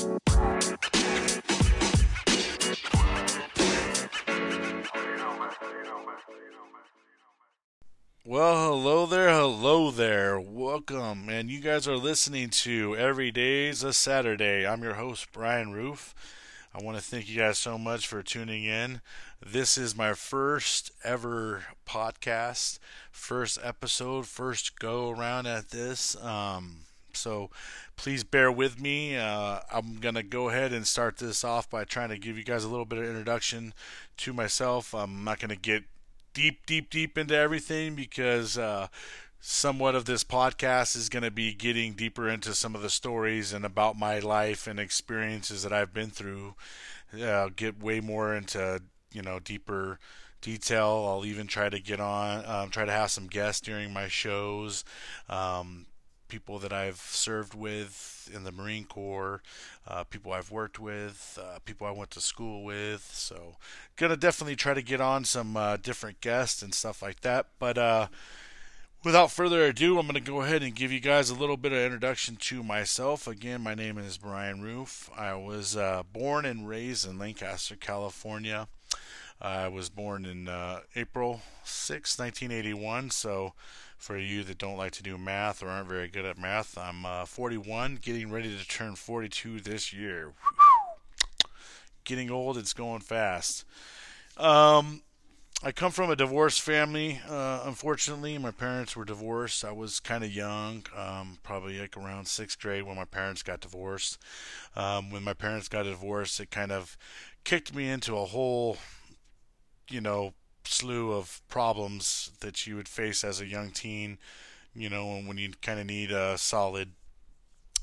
Well, hello there, hello there. Welcome, and you guys are listening to Every Day's a Saturday. I'm your host, Brian Roof. I want to thank you guys so much for tuning in. This is my first ever podcast, first episode, first go around at this. Um, so please bear with me. Uh, I'm going to go ahead and start this off by trying to give you guys a little bit of introduction to myself. I'm not going to get deep, deep, deep into everything because uh, somewhat of this podcast is going to be getting deeper into some of the stories and about my life and experiences that I've been through. Uh, get way more into you know deeper detail. I'll even try to get on, um, try to have some guests during my shows. Um, people that I've served with in the Marine Corps, uh, people I've worked with, uh, people I went to school with. So, gonna definitely try to get on some uh, different guests and stuff like that. But uh, without further ado, I'm gonna go ahead and give you guys a little bit of introduction to myself. Again, my name is Brian Roof. I was uh, born and raised in Lancaster, California. I was born in uh, April 6, 1981. So for you that don't like to do math or aren't very good at math, I'm uh, 41, getting ready to turn 42 this year. Getting old, it's going fast. Um, I come from a divorced family. Uh, unfortunately, my parents were divorced. I was kind of young, um, probably like around sixth grade when my parents got divorced. Um, when my parents got divorced, it kind of kicked me into a whole, you know, slew of problems that you would face as a young teen. You know, when you kind of need a solid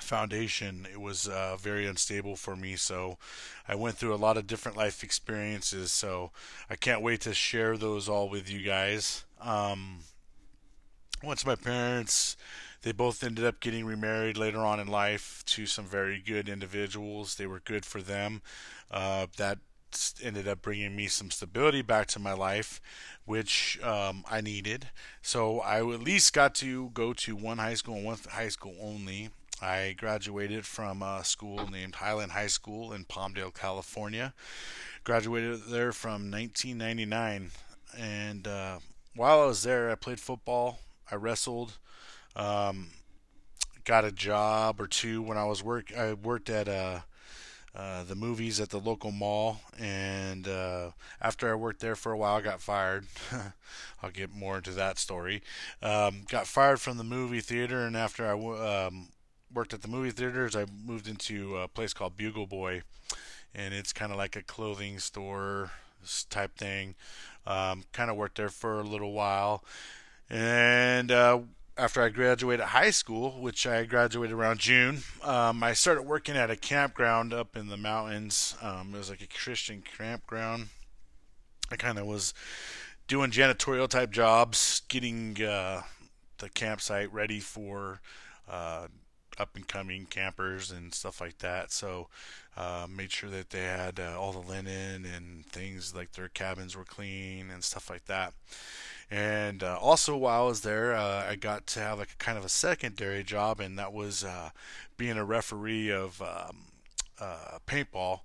foundation, it was uh, very unstable for me. So I went through a lot of different life experiences. So I can't wait to share those all with you guys. Um, once my parents, they both ended up getting remarried later on in life to some very good individuals. They were good for them. Uh, that ended up bringing me some stability back to my life, which um, I needed. So I at least got to go to one high school and one high school only. I graduated from a school named Highland High School in Palmdale, California. Graduated there from 1999, and uh, while I was there, I played football. I wrestled. Um, got a job or two when I was work. I worked at a uh, the movies at the local mall. And uh, after I worked there for a while, I got fired. I'll get more into that story. Um, got fired from the movie theater, and after I w- um, worked at the movie theaters, I moved into a place called Bugle Boy, and it's kind of like a clothing store type thing. Um, kind of worked there for a little while, and uh, after I graduated high school, which I graduated around June, um, I started working at a campground up in the mountains. Um, it was like a Christian campground. I kind of was doing janitorial type jobs, getting uh, the campsite ready for uh, up and coming campers and stuff like that. So, uh, made sure that they had uh, all the linen and things like their cabins were clean and stuff like that. And uh, also, while I was there, uh, I got to have like a kind of a secondary job, and that was uh, being a referee of um, uh, paintball.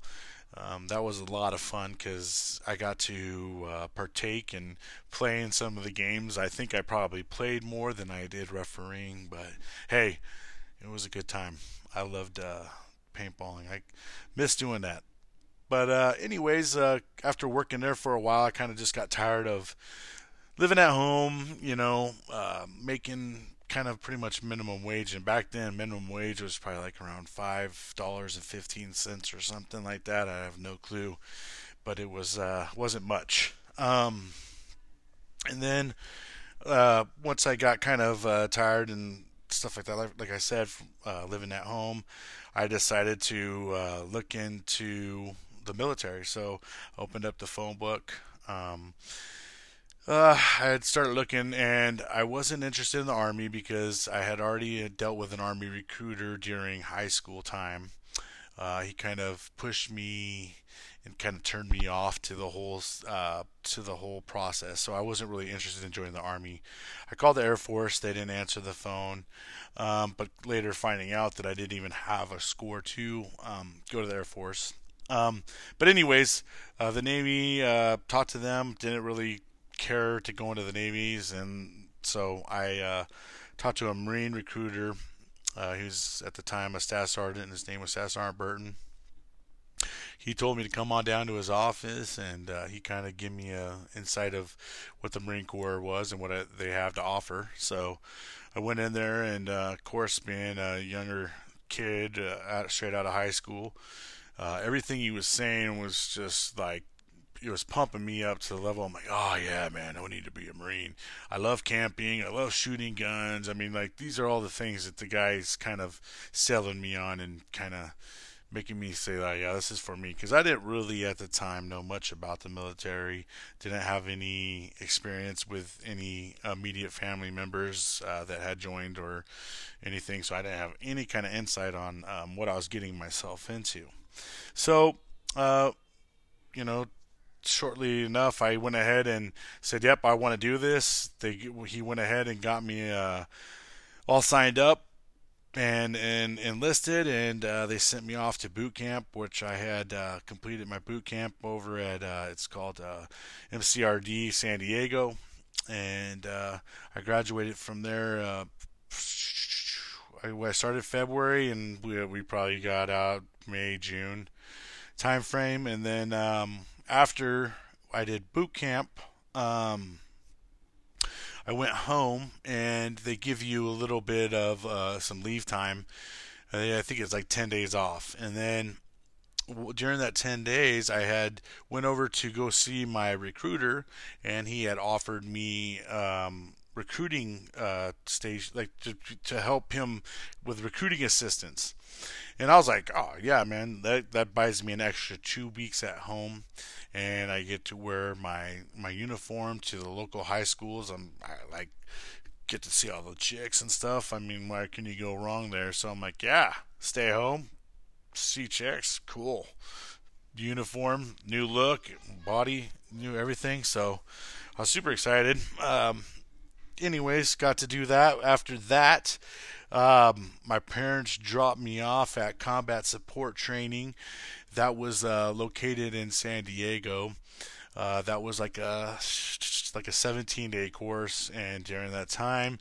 Um, that was a lot of fun because I got to uh, partake and play in some of the games. I think I probably played more than I did refereeing, but hey, it was a good time. I loved uh, paintballing. I miss doing that. But anyways, after working there for a while, I kind of just got tired of living at home, you know, uh, making kind of pretty much minimum wage. And back then, minimum wage was probably like around five dollars and fifteen cents or something like that. I have no clue, but it was uh, wasn't much. Um, and then uh, once I got kind of uh, tired and stuff like that, like, like I said, uh, living at home, I decided to uh, look into the military. So I opened up the phone book. Um, uh, I had started looking, and I wasn't interested in the army because I had already dealt with an army recruiter during high school time. uh, he kind of pushed me and kind of turned me off to the whole uh, to the whole process. So I wasn't really interested in joining the army. I called the Air Force; they didn't answer the phone. Um, but later, finding out that I didn't even have a score to um, go to the Air Force. Um, but anyways, uh, the Navy uh, talked to them. Didn't really care to go into the navies, and so I uh, talked to a Marine recruiter. Uh, he was at the time a staff sergeant, and his name was Staff Sergeant Burton. He told me to come on down to his office, and uh, he kind of gave me a insight of what the Marine Corps was and what I, they have to offer. So I went in there, and uh, of course, being a younger kid, uh, straight out of high school, uh, everything he was saying was just like it was pumping me up to the level. I'm like, oh yeah, man, I need to be a Marine. I love camping. I love shooting guns. I mean, like these are all the things that the guy's kind of selling me on and kind of making me say like, yeah, this is for me because I didn't really at the time know much about the military. Didn't have any experience with any immediate family members uh, that had joined or anything, so I didn't have any kind of insight on um, what I was getting myself into. So, uh, you know, shortly enough, I went ahead and said, "Yep, I want to do this." They he went ahead and got me uh, all signed up and and enlisted, and uh, they sent me off to boot camp, which I had uh, completed my boot camp over at uh, it's called uh, MCRD San Diego, and uh, I graduated from there. I, I started February, and we we probably got out May June time frame, and then um, after I did boot camp, um, I went home and they give you a little bit of uh, some leave time. I think it's like 10 days off. And then during that 10 days I had went over to go see my recruiter and he had offered me um, recruiting uh, stage like to, to help him with recruiting assistance and I was like, oh yeah, man, that that buys me an extra two weeks at home, and I get to wear my my uniform to the local high schools. I'm I, like get to see all the chicks and stuff. I mean, why can you go wrong there? So I'm like, yeah, stay home, see chicks, cool. Uniform, new look, body, new everything. So I was super excited. Um, anyways, got to do that. After that, um, my parents dropped me off at combat support training. That was uh, located in San Diego. Uh, that was like a like a 17 day course, and during that time,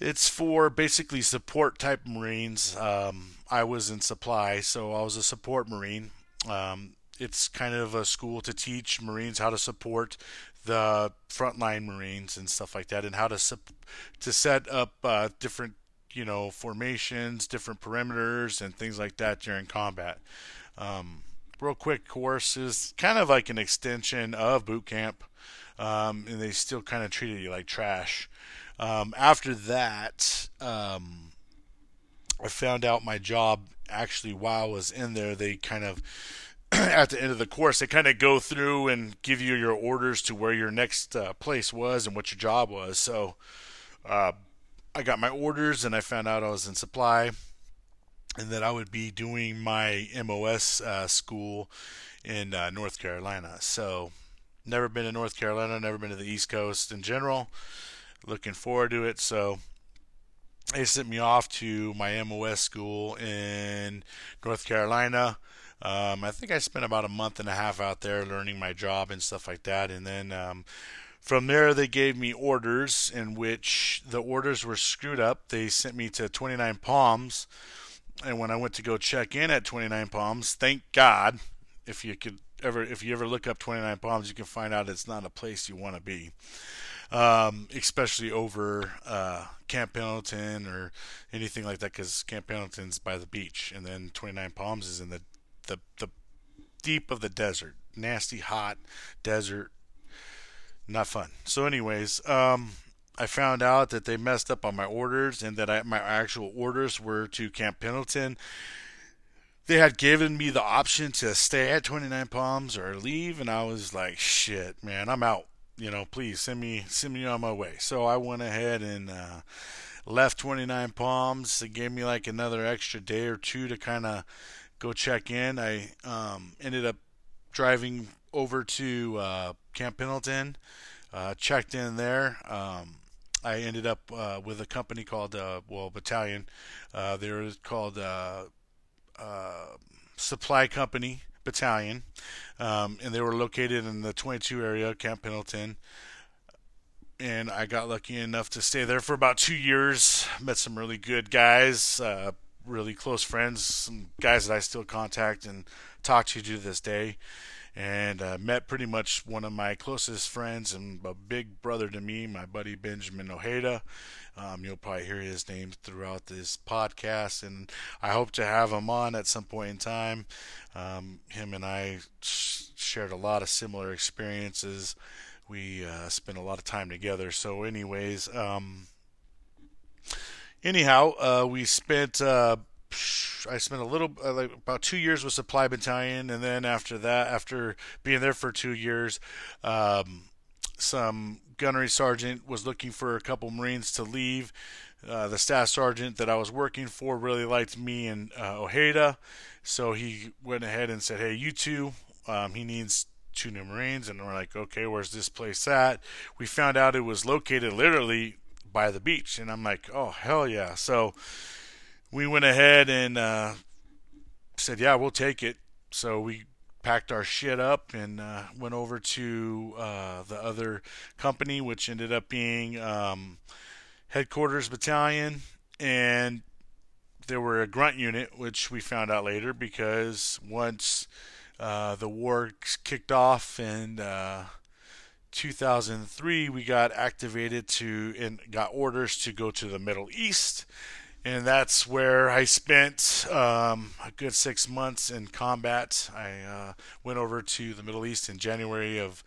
it's for basically support type Marines. Um, I was in supply, so I was a support Marine. Um, it's kind of a school to teach Marines how to support the frontline Marines and stuff like that, and how to sup- to set up uh, different you know formations, different perimeters, and things like that during combat. Um, real quick course is kind of like an extension of boot camp, um, and they still kind of treated you like trash. Um, after that, um, I found out my job actually while I was in there. They kind of at the end of the course, they kind of go through and give you your orders to where your next uh, place was and what your job was. So uh, I got my orders and I found out I was in supply and that I would be doing my MOS uh, school in uh, North Carolina. So never been to North Carolina, never been to the East Coast in general. Looking forward to it. So they sent me off to my MOS school in North Carolina. Um, I think I spent about a month and a half out there learning my job and stuff like that, and then um, from there they gave me orders in which the orders were screwed up. They sent me to 29 Palms, and when I went to go check in at 29 Palms, thank God, if you could ever if you ever look up 29 Palms, you can find out it's not a place you want to be. Um, especially over uh, Camp Pendleton or anything like that, because Camp Pendleton's by the beach, and then 29 Palms is in the the the deep of the desert, nasty hot desert, not fun. So, anyways, um, I found out that they messed up on my orders and that I, my actual orders were to Camp Pendleton. They had given me the option to stay at 29 Palms or leave, and I was like, "Shit, man, I'm out." You know, please send me send me on my way. So I went ahead and uh, left 29 Palms. It gave me like another extra day or two to kind of go check in. I um, ended up driving over to uh, Camp Pendleton, uh, checked in there. Um, I ended up uh, with a company called, uh, well, Battalion. Uh, they were called uh, Supply Company Battalion, um, and they were located in the 22 area, Camp Pendleton. And I got lucky enough to stay there for about two years. Met some really good guys, really close friends, some guys that I still contact and talk to to this day and uh, met pretty much one of my closest friends and a big brother to me, my buddy Benjamin Ojeda. Um, you'll probably hear his name throughout this podcast, and I hope to have him on at some point in time. Um, him and I sh- shared a lot of similar experiences. We uh, spent a lot of time together. So, anyways, um, anyhow, uh, we spent uh, I spent a little uh, like about two years with Supply Battalion, and then after that, after being there for two years, um, some gunnery sergeant was looking for a couple Marines to leave. Uh, the staff sergeant that I was working for really liked me and uh, Ojeda, so he went ahead and said, "Hey, you two, um, he needs two new Marines." And we're like, "Okay, where's this place at?" We found out it was located literally by the beach, and I'm like, "Oh hell yeah!" So we went ahead and uh, said, "Yeah, we'll take it." So we packed our shit up and uh, went over to uh, the other company, which ended up being um, headquarters battalion, and there were a grunt unit, which we found out later because once uh, the war kicked off and uh, 2003, we got activated to and got orders to go to the Middle East and that's where I spent um, a good six months in combat. I uh, went over to the Middle East in January of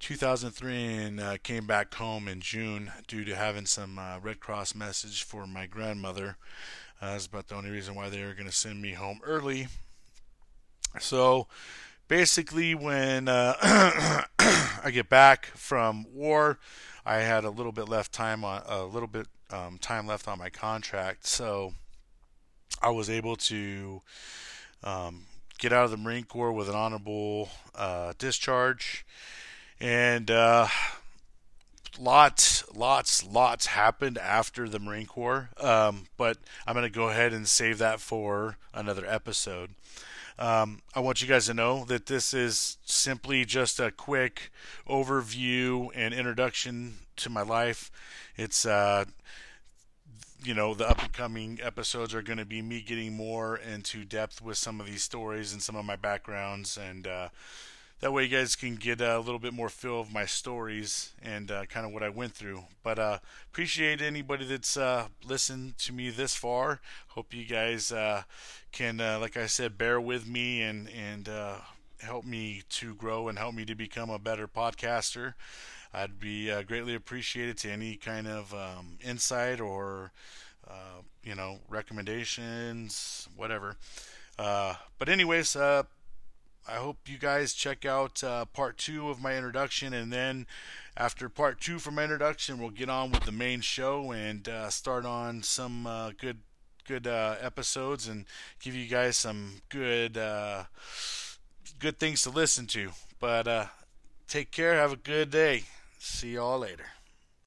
2003 and uh, came back home in June due to having some uh, Red Cross message for my grandmother. Uh, that's about the only reason why they were going to send me home early. So basically, when uh, I get back from war, I had a little bit left time on a little bit um, time left on my contract, so I was able to um, get out of the Marine Corps with an honorable uh, discharge, and uh, lots, lots, lots happened after the Marine Corps. Um, but I'm going to go ahead and save that for another episode. Um, I want you guys to know that this is simply just a quick overview and introduction to my life. It's uh, you know the up and coming episodes are going to be me getting more into depth with some of these stories and some of my backgrounds and uh, that way you guys can get a little bit more feel of my stories and uh, kind of what I went through. But uh, appreciate anybody that's uh, listened to me this far. Hope you guys uh, can, uh, like I said, bear with me and and uh, help me to grow and help me to become a better podcaster. I'd be greatly appreciated to any kind of um, insight or you know recommendations, whatever. but anyways, I hope you guys check out uh, part two of my introduction, and then after part two from my introduction, we'll get on with the main show and uh, start on some uh, good good uh, episodes and give you guys some good uh, good things to listen to. But uh, take care. Have a good day. See y'all later.